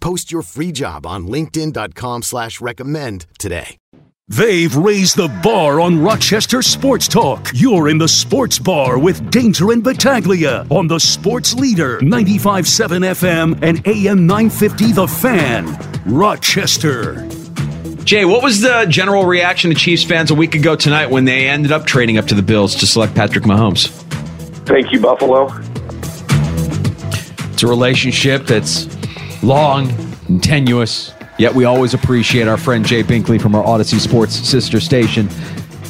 Post your free job on linkedin.com slash recommend today. They've raised the bar on Rochester Sports Talk. You're in the sports bar with Danger and Battaglia on the Sports Leader 95.7 FM and AM 950 The Fan. Rochester. Jay, what was the general reaction to Chiefs fans a week ago tonight when they ended up trading up to the Bills to select Patrick Mahomes? Thank you, Buffalo. It's a relationship that's long and tenuous, yet we always appreciate our friend Jay Binkley from our Audacy Sports sister station.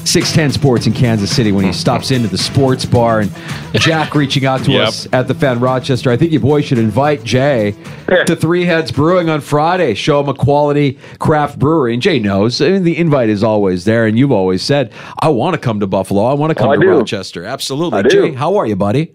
610 Sports in Kansas City when he stops into the sports bar and Jack reaching out to Yep. us at the Fan Rochester. I think you boys should invite Jay to Three Heads Brewing on Friday. Show him a quality craft brewery. And Jay knows. I mean, the invite is always there, and you've always said, I want to come to Buffalo. I want to come Oh, to do. Rochester. Absolutely. I do. Jay, how are you, buddy?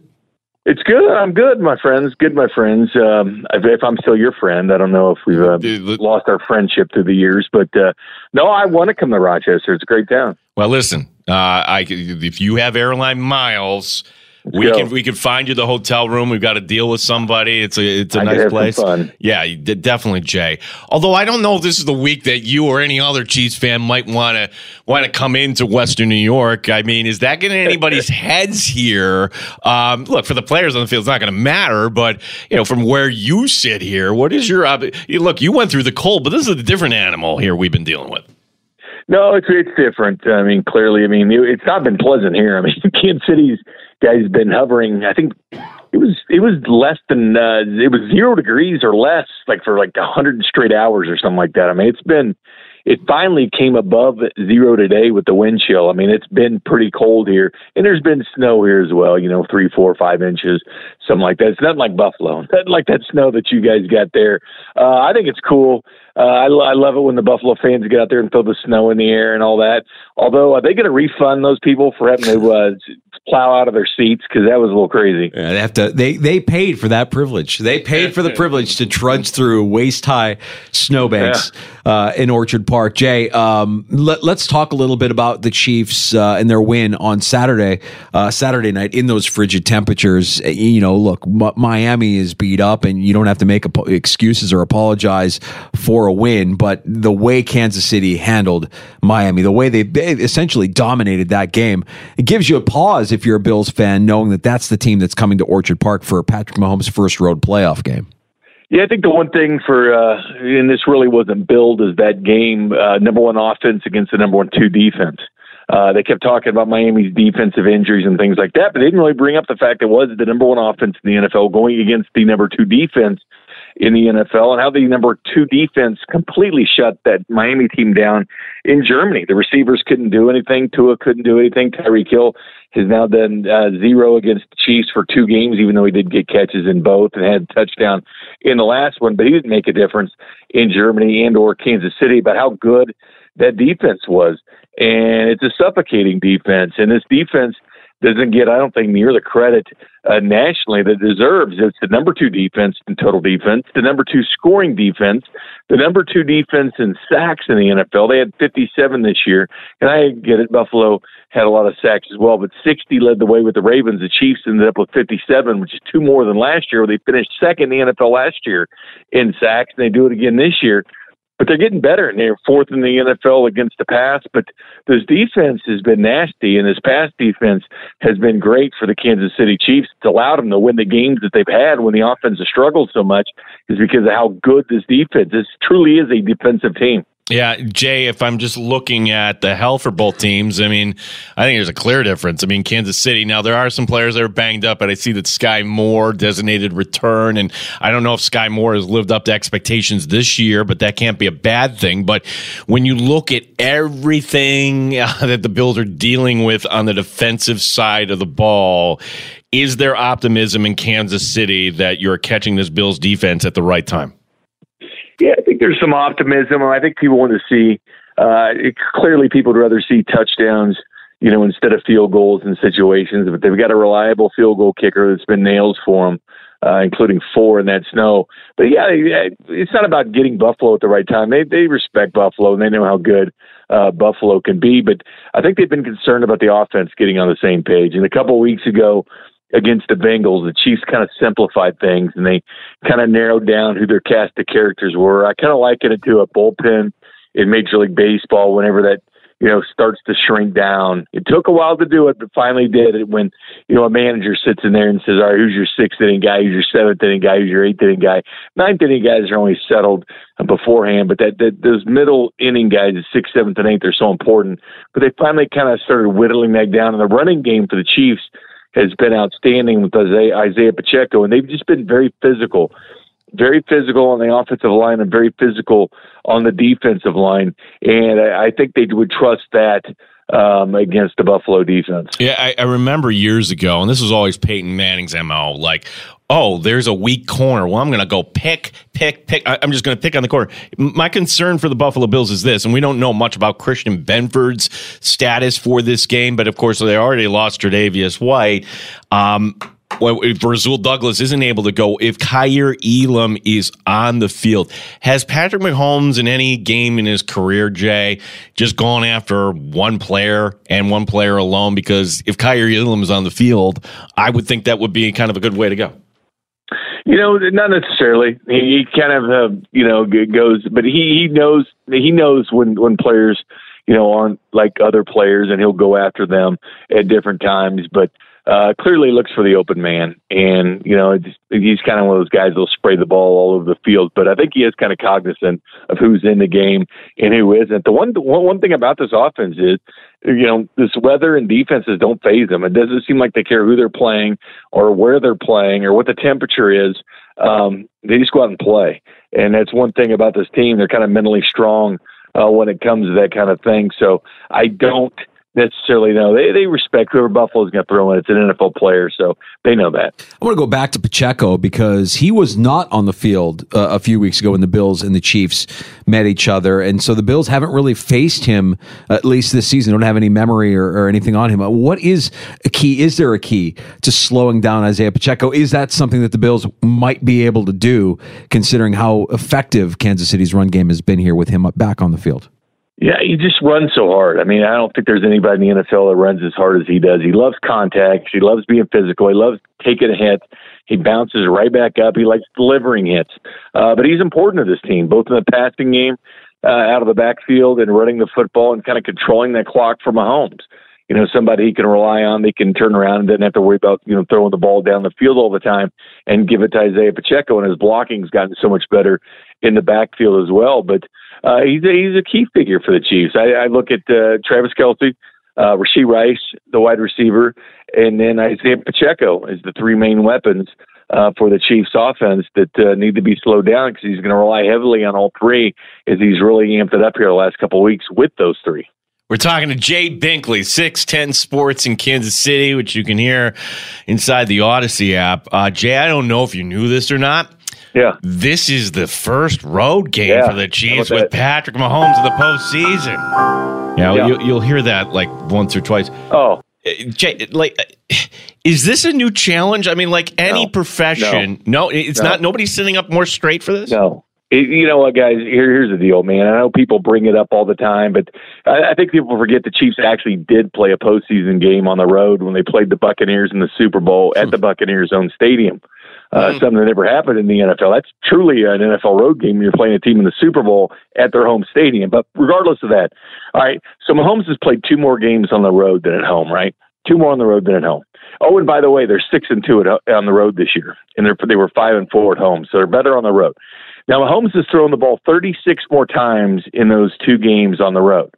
It's good. I'm good, my friends. Good, my friends. Um, if, if I'm still your friend, I don't know if we've uh, lost our friendship through the years, but uh, no, I want to come to Rochester. It's a great town. Well, listen, uh, I if you have airline miles, we can we can find you the hotel room. We've got to deal with somebody. It's a it's a I nice place. Yeah, definitely, Jay. Although I don't know if this is the week that you or any other Chiefs fan might want to want to come into Western New York. I mean, is that getting anybody's heads here? Um, look, for the players on the field, it's not going to matter. But you know, from where you sit here, what is your ob- look? You went through the cold, but this is a different animal here we've been dealing with. No, it's it's different. I mean, clearly, I mean, it's not been pleasant here. I mean, Kansas City's guys been hovering. I think it was it was less than uh, it was zero degrees or less, like for like a hundred straight hours or something like that. I mean, it's been it finally came above zero today with the wind chill. I mean, it's been pretty cold here, and there's been snow here as well. You know, three, four, five inches, something like that. It's nothing like Buffalo, nothing like that snow that you guys got there. Uh, I think it's cool. Uh, I, I love it when the Buffalo fans get out there and throw the snow in the air and all that. Although, are they going to refund those people for having to uh, plow out of their seats because that was a little crazy? Yeah, they have to. They they paid for that privilege. They paid for the privilege to trudge through waist high snowbanks uh, in Orchard Park. Jay, um, let, us talk a little bit about the Chiefs uh, and their win on Saturday, uh, Saturday night in those frigid temperatures. Uh, You know, look, M- Miami is beat up, and you don't have to make apo- excuses or apologize for a win. But the way Kansas City handled Miami, the way they, they essentially dominated that game, it gives you a pause if you're a Bills fan, knowing that that's the team that's coming to Orchard Park for Patrick Mahomes' first road playoff game. Yeah, I think the one thing for, uh, and this really wasn't billed, is that game uh, number one offense against the number one two defense. Uh, they kept talking about Miami's defensive injuries and things like that, but they didn't really bring up the fact it was the number one offense in the NFL going against the number two defense in the NFL and how the number two defense completely shut that Miami team down in Germany. The receivers couldn't do anything. Tua couldn't do anything. Tyreek Hill has now done uh, zero against the Chiefs for two games, even though he did get catches in both and had a touchdown in the last one, but he didn't make a difference in Germany and or Kansas City about how good that defense was. And it's a suffocating defense. And this defense doesn't get, I don't think, near the credit uh, nationally that it deserves. It's the number two defense in total defense, the number two scoring defense, the number two defense in sacks in the NFL. They had 57 this year, and I get it. Buffalo had a lot of sacks as well, but 60 led the way with the Ravens. The Chiefs ended up with 57, which is two more than last year. They finished second in the NFL last year in sacks, and they do it again this year but they're getting better and they're fourth in the NFL against the pass. But this defense has been nasty, and this pass defense has been great for the Kansas City Chiefs. It's allowed them to win the games that they've had when the offense has struggled so much, is because of how good this defense. Is. Truly is a defensive team. Yeah, Jay, if I'm just looking at the health for both teams, I mean, I think there's a clear difference. I mean, Kansas City, now there are some players that are banged up, but I see that Skyy Moore designated return. And I don't know if Skyy Moore has lived up to expectations this year, but that can't be a bad thing. But when you look at everything uh, that the Bills are dealing with on the defensive side of the ball, is there optimism in Kansas City that you're catching this Bills defense at the right time? Yeah, I think there's some optimism. I think people want to see. Uh, it, clearly, people would rather see touchdowns, you know, instead of field goals in situations. But they've got a reliable field goal kicker that's been nails for them, uh, including four in that snow. But yeah, it's not about getting Buffalo at the right time. They they respect Buffalo and they know how good uh, Buffalo can be. But I think they've been concerned about the offense getting on the same page. And a couple of weeks ago, against the Bengals, the Chiefs kind of simplified things and they kind of narrowed down who their cast of characters were. I kind of liken it to a bullpen in Major League Baseball whenever that you know starts to shrink down. It took a while to do it, but finally did it when you know a manager sits in there and says, "All right, who's your sixth inning guy? Who's your seventh inning guy? Who's your eighth inning guy?" Ninth inning guys are only settled uh, beforehand, but that, that those middle inning guys, the sixth, seventh, and eighth, are so important. But they finally kind of started whittling that down. And the running game for the Chiefs has been outstanding with Isaiah, Pacheco, and they've just been very physical, very physical on the offensive line and very physical on the defensive line. And I, I think they would trust that um, against the Buffalo defense. Yeah, I, I, remember years ago, and this was always Peyton Manning's MO. Like, oh, there's a weak corner. Well, I'm going to go pick, pick, pick. I, am just going to pick on the corner. My concern for the Buffalo Bills is this, and we don't know much about Christian Benford's status for this game, but of course, they already lost Tre'Davious White. Um, well, if Rasul Douglas isn't able to go, if Kaiir Elam is on the field, has Patrick Mahomes in any game in his career, Jay, just gone after one player and one player alone? Because if Kaiir Elam is on the field, I would think that would be kind of a good way to go. You know, not necessarily. He, he kind of, uh, you know, goes, but he, he knows he knows when when players, you know, aren't like other players, and he'll go after them at different times. But uh, clearly looks for the open man, and you know he's kind of one of those guys that'll spray the ball all over the field. But I think he is kind of cognizant of who's in the game and who isn't. The one one thing about this offense is, you know, this weather and defenses don't phase them. It doesn't seem like they care who they're playing or where they're playing or what the temperature is. Um, they just go out and play, and that's one thing about this team. They're kind of mentally strong uh, when it comes to that kind of thing. So I don't necessarily know. They, they respect whoever Buffalo's going to throw in. It's an NFL player, so they know that. I want to go back to Pacheco because he was not on the field uh, a few weeks ago when the Bills and the Chiefs met each other. And so the Bills haven't really faced him, at least this season. Don't have any memory or, or anything on him. What is a key? Is there a key to slowing down Isaiah Pacheco? Is that something that the Bills might be able to do, considering how effective Kansas City's run game has been here with him back on the field? Yeah, he just runs so hard. I mean, I don't think there's anybody in the NFL that runs as hard as he does. He loves contact. He loves being physical. He loves taking a hit. He bounces right back up. He likes delivering hits. Uh, but he's important to this team, both in the passing game, uh, out of the backfield, and running the football and kind of controlling that clock for Mahomes. You know, somebody he can rely on. They can turn around and doesn't have to worry about you know throwing the ball down the field all the time and give it to Isaiah Pacheco. And his blocking's gotten so much better in the backfield as well. But uh, he's a, he's a key figure for the Chiefs. I, I look at uh, Travis Kelce, uh, Rashee Rice, the wide receiver, and then Isaiah Pacheco as the three main weapons uh, for the Chiefs offense that uh, need to be slowed down because he's going to rely heavily on all three as he's really amped it up here the last couple weeks with those three. We're talking to Jay Binkley, 610 Sports in Kansas City, which you can hear inside the Audacy app. Uh, Jay, I don't know if you knew this or not. Yeah. This is the first road game yeah, for the Chiefs with Patrick Mahomes in the postseason. Yeah, yeah. You, will hear that like once or twice. Oh. Uh, Jay, like, is this a new challenge? I mean, like any no. profession, no, no it's no. not. Nobody's sitting up more straight for this. No, you know what, guys? Here, here's the deal, man. I know people bring it up all the time, but I, I think people forget the Chiefs actually did play a postseason game on the road when they played the Buccaneers in the Super Bowl at the Buccaneers' own stadium. Uh, mm-hmm. Something that never happened in the NFL. That's truly an NFL road game. You're playing a team in the Super Bowl at their home stadium. But regardless of that, all right. So Mahomes has played two more games on the road than at home, right? Two more on the road than at home. Oh, and by the way, they're six and two at, on the road this year, and they're they were five and four at home, so they're better on the road. Now, Mahomes has thrown the ball 36 more times in those two games on the road,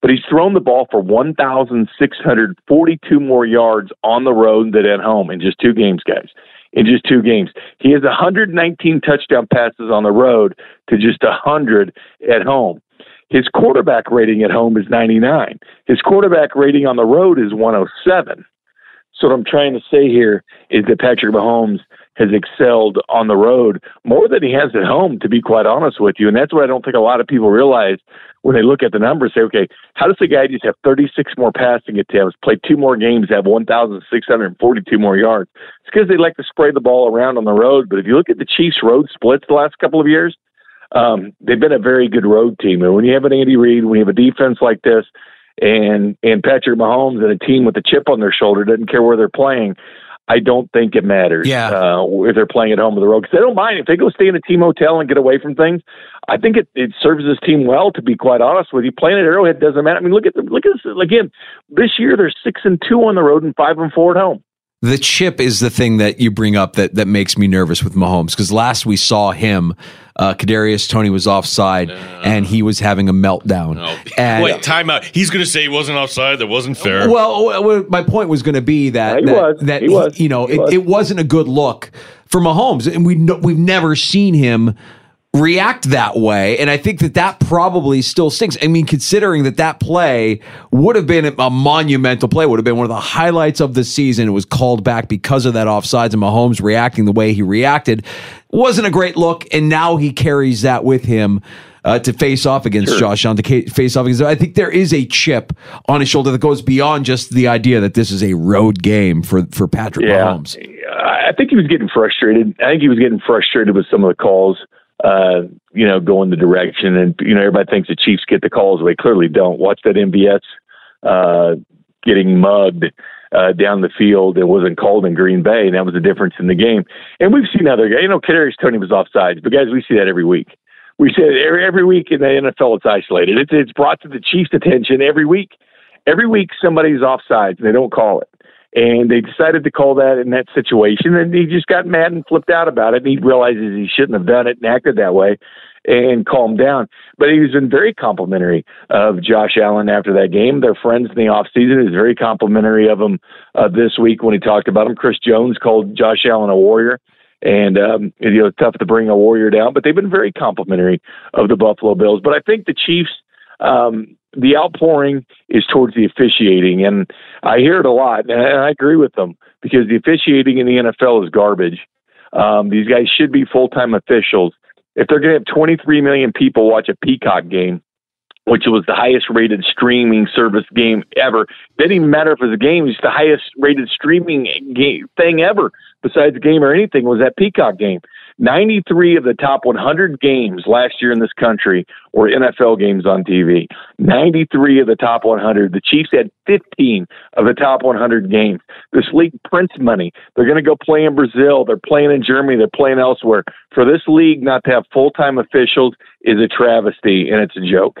but he's thrown the ball for 1,642 more yards on the road than at home in just two games, guys. In just two games, he has 119 touchdown passes on the road to just 100 at home. His quarterback rating at home is 99. His quarterback rating on the road is 107. So what I'm trying to say here is that Patrick Mahomes has excelled on the road more than he has at home, to be quite honest with you. And that's what I don't think a lot of people realize when they look at the numbers. Say, okay, how does the guy just have 36 more passing attempts, play two more games, have 1,642 more yards? It's because they like to spray the ball around on the road. But if you look at the Chiefs' road splits the last couple of years, um, they've been a very good road team. And when you have an Andy Reid, when you have a defense like this, and and Patrick Mahomes and a team with a chip on their shoulder doesn't care where they're playing. I don't think it matters yeah. uh, if they're playing at home or the road because they don't mind if they go stay in a team hotel and get away from things. I think it, it serves this team well. To be quite honest with you, playing at Arrowhead doesn't matter. I mean, look at the, look at this again. This year they're six and two on the road and five and four at home the chip is the thing that you bring up that that makes me nervous with Mahomes because last we saw him, uh, Kadarius Toney was offside uh, and he was having a meltdown. No. And, Wait, timeout. He's going to say he wasn't offside. That wasn't fair. Well, my point was going to be that yeah, that, was. that he was. you know he it, was. it wasn't a good look for Mahomes, and we we've never seen him react that way. And I think that that probably still stinks. I mean, considering that that play would have been a monumental play, would have been one of the highlights of the season. It was called back because of that offsides and Mahomes reacting the way he reacted. Wasn't a great look. And now he carries that with him. Uh, to face off against sure. Josh Allen, to face off against. I think there is a chip on his shoulder that goes beyond just the idea that this is a road game for for Patrick yeah. Mahomes. I think he was getting frustrated. I think he was getting frustrated with some of the calls uh, you know, go in the direction. And, you know, everybody thinks the Chiefs get the calls. They clearly don't. Watch that MVS uh, getting mugged uh, down the field. It wasn't called in Green Bay, and that was the difference in the game. And we've seen other guys. You know, Kadarius Toney was offsides, but guys, we see that every week. We see it every, every week in the NFL. It's isolated. It's, it's brought to the Chiefs' attention every week. Every week, somebody's offsides, and they don't call it and they decided to call that in that situation. And he just got mad and flipped out about it. And he realizes he shouldn't have done it and acted that way and calmed down. But he's been very complimentary of josh allen after that game. They're friends in the off season he's very complimentary of him uh, this week when he talked about him. Chris jones called josh allen a warrior. And um, you know, tough to bring a warrior down, but they've been very complimentary of the Buffalo Bills. But I think the Chiefs, um, the outpouring is towards the officiating, and I hear it a lot, and I agree with them because the officiating in the NFL is garbage. Um, these guys should be full time officials. If they're going to have 23 million people watch a Peacock game, which was the highest rated streaming service game ever, it didn't even matter if it was a game; it's the highest rated streaming game thing ever, besides a game or anything, was that Peacock game. 93 of the top 100 games last year in this country were NFL games on TV. 93 of the top 100. The Chiefs had 15 of the top 100 games. This league prints money. They're going to go play in Brazil. They're playing in Germany. They're playing elsewhere. For this league not to have full time officials is a travesty, and it's a joke.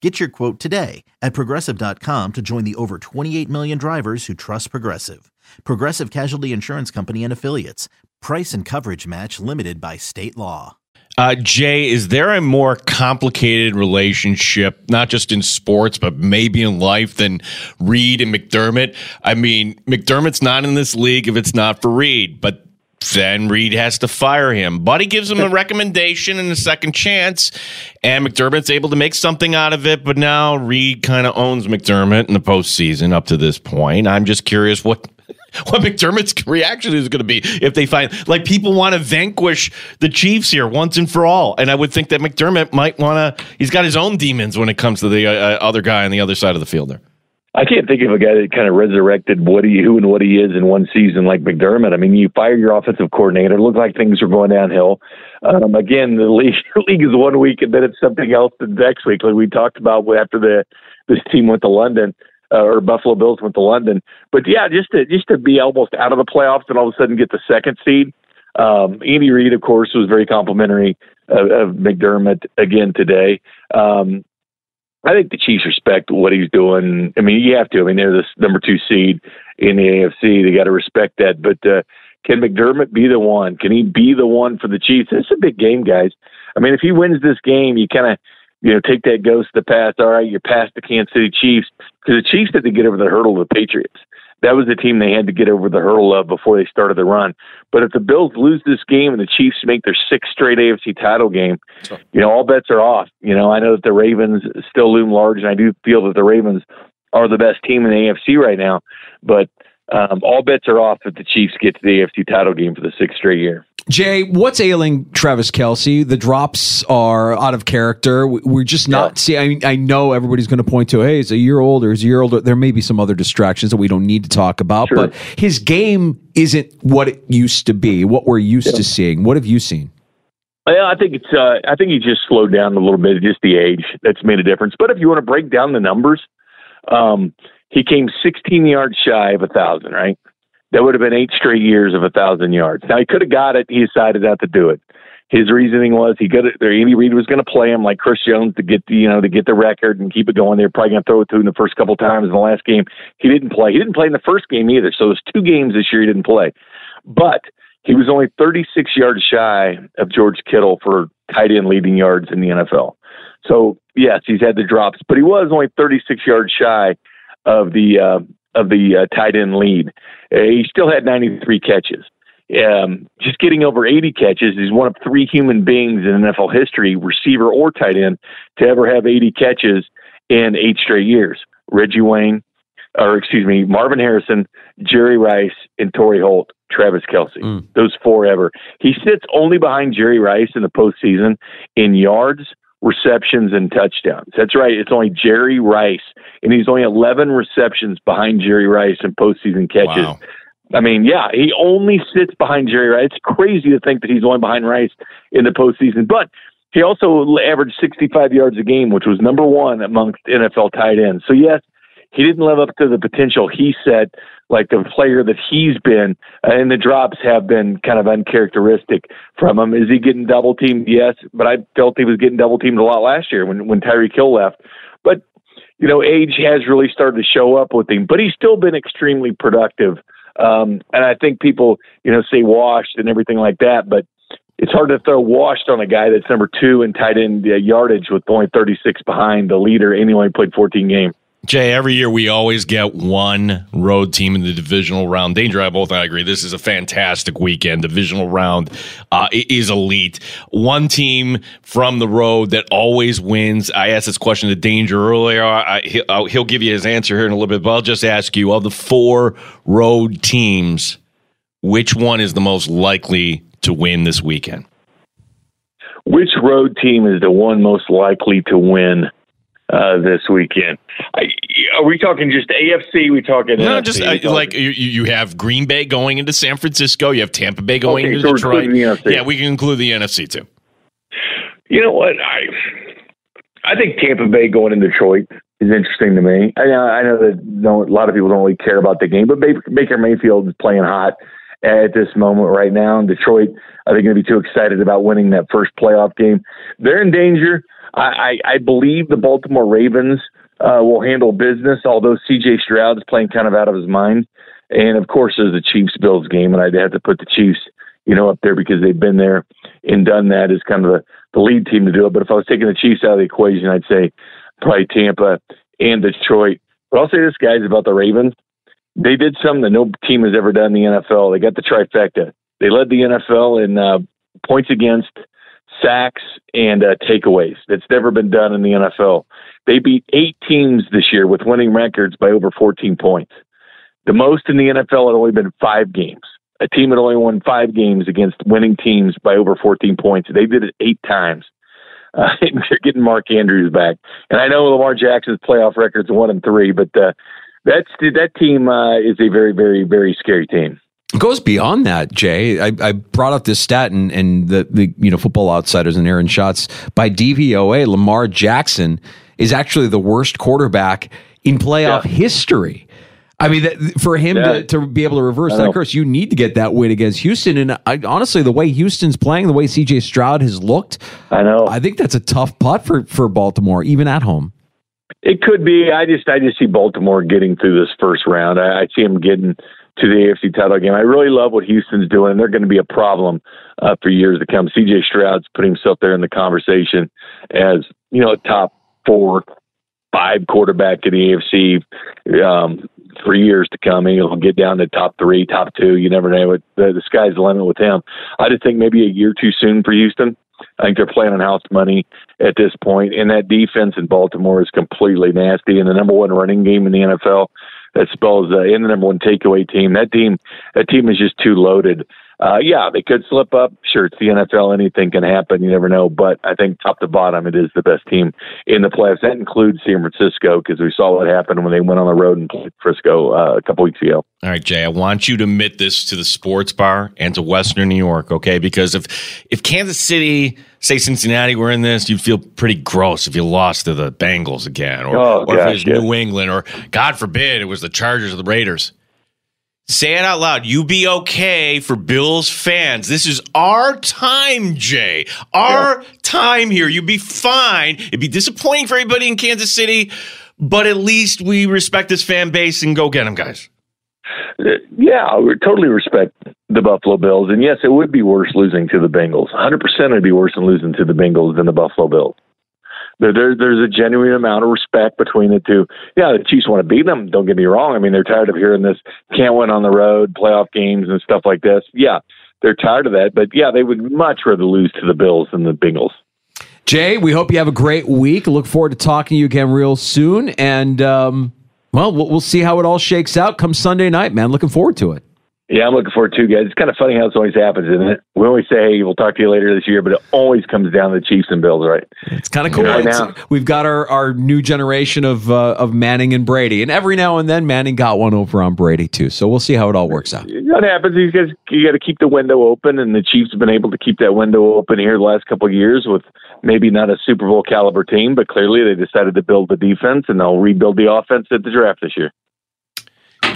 Get your quote today at progressive.com to join the over 28 million drivers who trust Progressive. Progressive Casualty Insurance Company and Affiliates. Price and coverage match limited by state law. Uh, Jay, is there a more complicated relationship, not just in sports, but maybe in life, than Reid and McDermott? I mean, McDermott's not in this league if it's not for Reid, but then Reid has to fire him. Buddy gives him a recommendation and a second chance, and McDermott's able to make something out of it. But now Reid kind of owns McDermott in the postseason up to this point. I'm just curious what what McDermott's reaction is going to be if they find like people want to vanquish the Chiefs here once and for all. And I would think that McDermott might want to. He's got his own demons when it comes to the uh, uh, other guy on the other side of the field there. I can't think of a guy that kind of resurrected what he, who and what he is in one season like McDermott. I mean, you fire your offensive coordinator. It looked like things are going downhill. Um, again, the league, league is one week, and then it's something else the next week, like we talked about after the this team went to London. Uh, or Buffalo Bills went to London, but yeah, just to just to be almost out of the playoffs and all of a sudden get the second seed. Um, Andy Reid, of course, was very complimentary of, of McDermott again today. Um, I think the Chiefs respect what he's doing. I mean, you have to. I mean, they're the number two seed in the AFC. They got to respect that. But uh, can McDermott be the one? Can he be the one for the Chiefs? It's a big game, guys. I mean, if he wins this game, you kind of you know take that ghost of the past. All right, you're past the Kansas City Chiefs because the Chiefs had to get over the hurdle of the Patriots that was the team they had to get over the hurdle of before they started the run. But if the Bills lose this game and the Chiefs make their sixth straight AFC title game, you know, all bets are off. You know, I know that the Ravens still loom large, and I do feel that the Ravens are the best team in the AFC right now. But um, all bets are off if the Chiefs get to the AFC title game for the sixth straight year. Jay, what's ailing Travis Kelce? The drops are out of character. We're just not yeah. seeing. I, I, know everybody's going to point to, hey, he's a year older, he's a year older. There may be some other distractions that we don't need to talk about, sure. but his game isn't what it used to be, what we're used yeah. to seeing. What have you seen? Well, I think it's. Uh, I think he just slowed down a little bit. Just the age that's made a difference. But if you want to break down the numbers, um, he came 16 yards shy of a thousand. Right that would have been eight straight years of a thousand yards. Now he could have got it. He decided not to do it. His reasoning was he got could. Andy Reid was going to play him like Chris Jones to get the you know to get the record and keep it going. They're probably going to throw it to him the first couple times in the last game. He didn't play. He didn't play in the first game either. So there's two games this year he didn't play, but he was only 36 yards shy of George Kittle for tight end leading yards in the NFL. So yes, he's had the drops, but he was only 36 yards shy of the uh, of the uh, tight end lead. Uh, he still had 93 catches. Um, just getting over 80 catches. He's one of three human beings in NFL history, receiver or tight end, to ever have 80 catches in eight straight years. Reggie Wayne, or excuse me, Marvin Harrison, Jerry Rice, and Torry Holt, Travis Kelce. Mm. Those four ever. He sits only behind Jerry Rice in the postseason in yards, receptions and touchdowns. That's right. It's only Jerry Rice, and he's only 11 receptions behind Jerry Rice in postseason catches. Wow. I mean, yeah, he only sits behind Jerry Rice. It's crazy to think that he's only behind Rice in the postseason, but he also averaged 65 yards a game, which was number one amongst NFL tight ends. So yes, he didn't live up to the potential he said, like the player that he's been, and the drops have been kind of uncharacteristic from him. Is he getting double teamed? Yes, but I felt he was getting double teamed a lot last year when when Tyreek Hill left. But you know, age has really started to show up with him, but he's still been extremely productive. Um, and I think people, you know, say washed and everything like that, but it's hard to throw washed on a guy that's number two in tight end yardage with only 36 behind the leader, he only played 14 games. Jay, every year we always get one road team in the divisional round. Danger, I both I agree. This is a fantastic weekend. Divisional round uh, is elite. One team from the road that always wins. I asked this question to Danger earlier. I, he'll, he'll give you his answer here in a little bit, but I'll just ask you: of the four road teams, which one is the most likely to win this weekend? Which road team is the one most likely to win? Uh, this weekend. I, are we talking just AFC? We talking no, NFC? just uh, like you, you have Green Bay going into San Francisco. You have Tampa Bay going okay, into so Detroit. Yeah, we can include the NFC too. You know what? I I think Tampa Bay going in Detroit is interesting to me. I know, I know that no, a lot of people don't really care about the game, but Baker Mayfield is playing hot at this moment right now. And Detroit, I think, going to be too excited about winning that first playoff game. They're in danger. I, I, believe the Baltimore Ravens uh, will handle business, although C.J. Stroud is playing kind of out of his mind. And of course, there's the Chiefs Bills game, and I'd have to put the Chiefs, you know, up there because they've been there and done that as kind of the, the lead team to do it. But if I was taking the Chiefs out of the equation, I'd say probably Tampa and Detroit. But I'll say this, guys, about the Ravens. They did something that no team has ever done in the NFL. They got the trifecta They led the NFL in uh, points against, sacks, and uh, takeaways. It's never been done in the NFL. They beat eight teams this year with winning records by over 14 points. The most in the NFL had only been five games. A team had only won five games against winning teams by over 14 points. They did it eight times. Uh, they're getting Mark Andrews back, and I know Lamar Jackson's playoff records one and three, but uh, that's that team uh, is a very, very, very scary team. It goes beyond that, Jay. I, I brought up this stat and, and the, the you know football outsiders and Aaron Schatz by DVOA. Lamar Jackson is actually the worst quarterback in playoff yeah. history. I mean, that, for him yeah. to, to be able to reverse that curse, you need to get that win against Houston. And I, honestly, the way Houston's playing, the way CJ Stroud has looked, I know. I think that's a tough putt for, for Baltimore, even at home. It could be. I just I just see Baltimore getting through this first round. I, I see them getting to the AFC title game. I really love what Houston's doing. They're going to be a problem uh, for years to come. CJ Stroud's putting himself there in the conversation as you know a top four, five quarterback in the AFC um, for years to come. And He'll get down to top three, top two. You never know. It, the, the sky's the limit with him. I just think maybe a year too soon for Houston. I think they're playing on house money at this point, and that defense in Baltimore is completely nasty. And the number one running game in the NFL that spells uh, in the number one takeaway team. That team, that team is just too loaded. Uh, yeah, they could slip up. Sure, it's the NFL. Anything can happen. You never know. But I think top to bottom, it is the best team in the playoffs. That includes San Francisco because we saw what happened when they went on the road and played Frisco uh, a couple weeks ago. All right, Jay, I want you to admit this to the sports bar and to Western New York, okay? Because if if Kansas City, say Cincinnati were in this, you'd feel pretty gross if you lost to the Bengals again, or, oh, or gosh, if it was yeah. New England, or God forbid it was the Chargers or the Raiders. Say it out loud. You be okay for Bills fans. This is our time, Jay. Our yeah. time here. You'd be fine. It'd be disappointing for everybody in Kansas City, but at least we respect this fan base and go get them, guys. Uh, yeah, we totally respect the Buffalo Bills. And yes, it would be worse losing to the Bengals. 100% it'd be worse than losing to the Bengals than the Buffalo Bills. There, there, there's a genuine amount of respect between the two. Yeah, the Chiefs want to beat them. Don't get me wrong. I mean, they're tired of hearing this can't win on the road, playoff games, and stuff like this. Yeah, they're tired of that. But yeah, they would much rather lose to the Bills than the Bengals. Jay, we hope you have a great week. Look forward to talking to you again real soon. And, um, well, we'll see how it all shakes out come Sunday night, man. Looking forward to it. Yeah, I'm looking forward to it, guys. It's kind of funny how this always happens, isn't it? We always say, hey, we'll talk to you later this year, but it always comes down to the Chiefs and Bills, right? It's kind of cool. Right now. We've got our, our new generation of uh, of Manning and Brady, and every now and then Manning got one over on Brady, too. So we'll see how it all works out. What happens is you, you got to keep the window open, and the Chiefs have been able to keep that window open here the last couple of years with maybe not a Super Bowl caliber team, but clearly they decided to build the defense, and they'll rebuild the offense at the draft this year.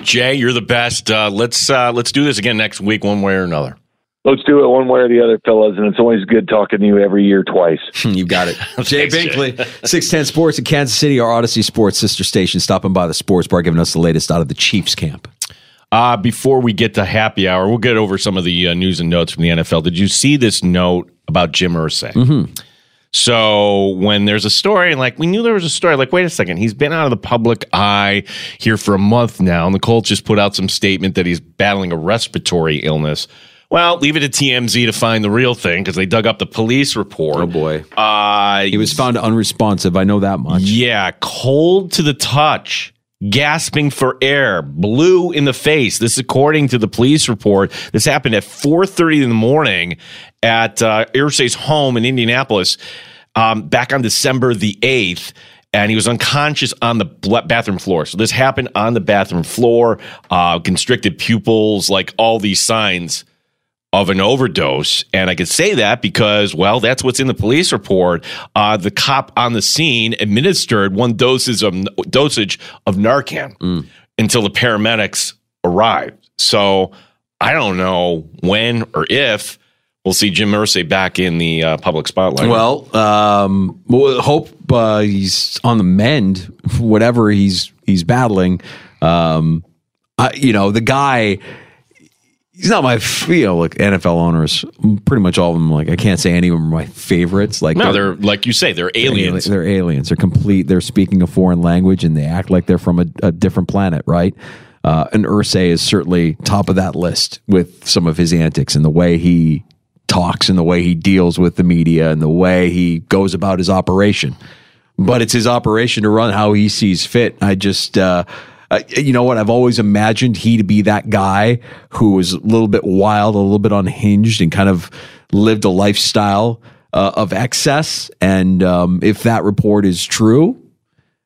Jay, you're the best. Uh, let's uh, let's do this again next week, one way or another. Let's do it one way or the other, fellas. And it's always good talking to you every year twice. you got it. Jay Binkley, 610 Sports in Kansas City, our Audacy Sports sister station, stopping by the sports bar, giving us the latest out of the Chiefs camp. Uh, before we get to happy hour, we'll get over some of the uh, news and notes from the NFL. Did you see this note about Jim Irsay? Mm-hmm. So when there's a story, like we knew there was a story, like, wait a second, he's been out of the public eye here for a month now, and the Colts just put out some statement that he's battling a respiratory illness. Well, leave it to TMZ to find the real thing because they dug up the police report. Oh boy, uh, he was found unresponsive. I know that much. Yeah, cold to the touch gasping for air, blue in the face. This, according to the police report, this happened at 4:30 in the morning at uh, Irsay's home in Indianapolis um, back on December the 8th. And he was unconscious on the bathroom floor. So this happened on the bathroom floor, uh, constricted pupils, like all these signs of an overdose. And I could say that because, well, that's what's in the police report. Uh, the cop on the scene administered one doses of dosage of Narcan mm. until the paramedics arrived. So I don't know when or if we'll see Jim Irsay back in the uh, public spotlight. Well, um, we'll hope uh, he's on the mend, whatever he's he's battling. Um, I, you know, the guy. He's not my, you know, like NFL owners. Pretty much all of them. Like I can't say any of them are my favorites. Like no, they're, they're like you say, they're aliens. They're, they're, aliens. They're complete. They're speaking a foreign language and they act like they're from a, a different planet, right? uh, and Irsay is certainly top of that list with some of his antics and the way he talks and the way he deals with the media and the way he goes about his operation. But it's his operation to run how he sees fit. I just, uh, uh, you know what? I've always imagined he to be that guy who was a little bit wild, a little bit unhinged, and kind of lived a lifestyle uh, of excess. And um, if that report is true,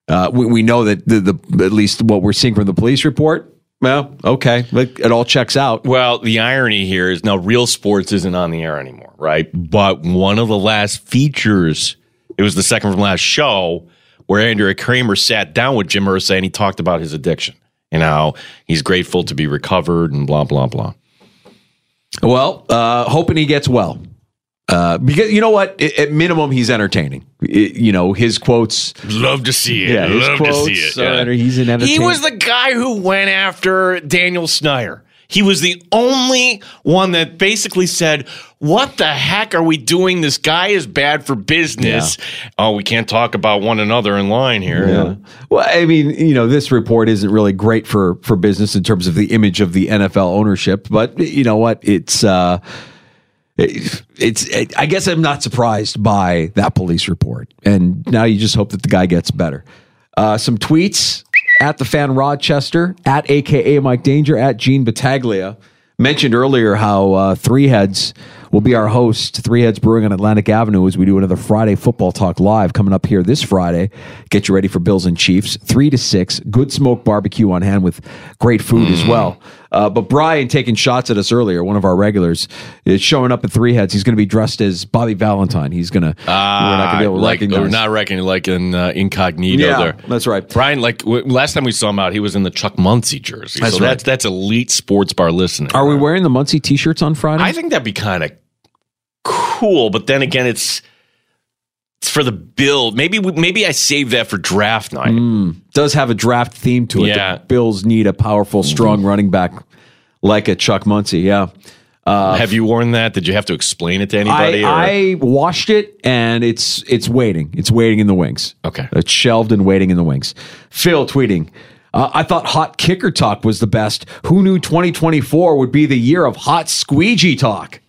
uh, we, we know that the, the at least what we're seeing from the police report. Well, okay, it all checks out. Well, the irony here is now Real Sports isn't on the air anymore, right? But one of the last features, it was the second from last show where Andrea Kremer sat down with Jim Irsay and he talked about his addiction and how he's grateful to be recovered and blah blah blah. Well, uh, hoping he gets well. Uh, because you know what, at minimum, he's entertaining. It, you know his quotes. Love to see it. Yeah, his Love to see it. yeah. are- he's an He was the guy who went after Daniel Snyder. He was the only one that basically said, "What the heck are we doing? This guy is bad for business. Oh, we can't talk about one another in line here." Yeah. Well, I mean, you know, this report isn't really great for for business in terms of the image of the NFL ownership, but you know what? It's uh it- it's it, I guess I'm not surprised by that police report. And now you just hope that the guy gets better. Uh some tweets at the fan Rochester, at AKA Mike Danger, at Gene Battaglia. Mentioned earlier how uh, Three Heads will be our host, Three Heads Brewing on Atlantic Avenue, as we do another Friday Football Talk Live coming up here this Friday. Get you ready for Bills and Chiefs, 3 to 6. Good smoke barbecue on hand with great food as well. Uh, but Brian taking shots at us earlier, one of our regulars, is showing up at Three Heads. He's going to be dressed as Bobby Valentine. He's going to, we're not going to be able to like, recognize. We're not reckoning like in uh, incognito Yeah, there. that's right. Brian, like w- last time we saw him out, he was in the Chuck Muncie jersey. That's so right. that's that's elite sports bar listening. Are we wearing the Muncie t shirts on Friday? I think that'd be kind of cool, but then again, it's it's for the build. Maybe we- maybe I save that for draft night. does have a draft theme to it. Yeah. The Bills need a powerful, strong running back like a Chuck Muncie. Yeah. have you worn that? Did you have to explain it to anybody? I, I washed it and it's it's waiting. It's waiting in the wings. Okay. It's shelved and waiting in the wings. Phil tweeting. Uh, I thought hot kicker talk was the best. Who knew 2024 would be the year of hot squeegee talk?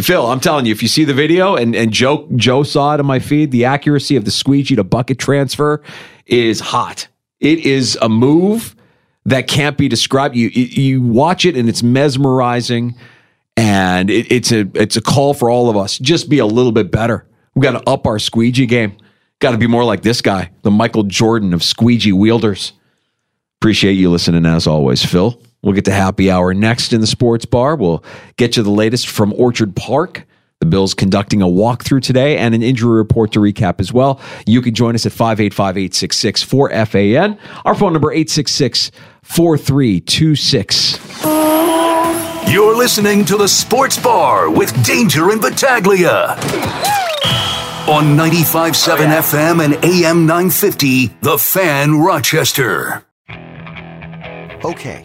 Phil, I'm telling you, if you see the video and, and Joe Joe saw it on my feed, the accuracy of the squeegee to bucket transfer is hot. It is a move that can't be described. You you watch it and it's mesmerizing, and it, it's a it's a call for all of us. Just be a little bit better. We got to up our squeegee game. Got to be more like this guy, the Michael Jordan of squeegee wielders. Appreciate you listening as always, Phil. We'll get to happy hour next in the sports bar. We'll get you the latest from Orchard Park. The Bills conducting a walkthrough today and an injury report to recap as well. You can join us at 585 866 4FAN. Our phone number 866 4326. You're listening to the Sports Bar with Danger and Battaglia on 95.7 FM and AM 950, The Fan Rochester. Okay,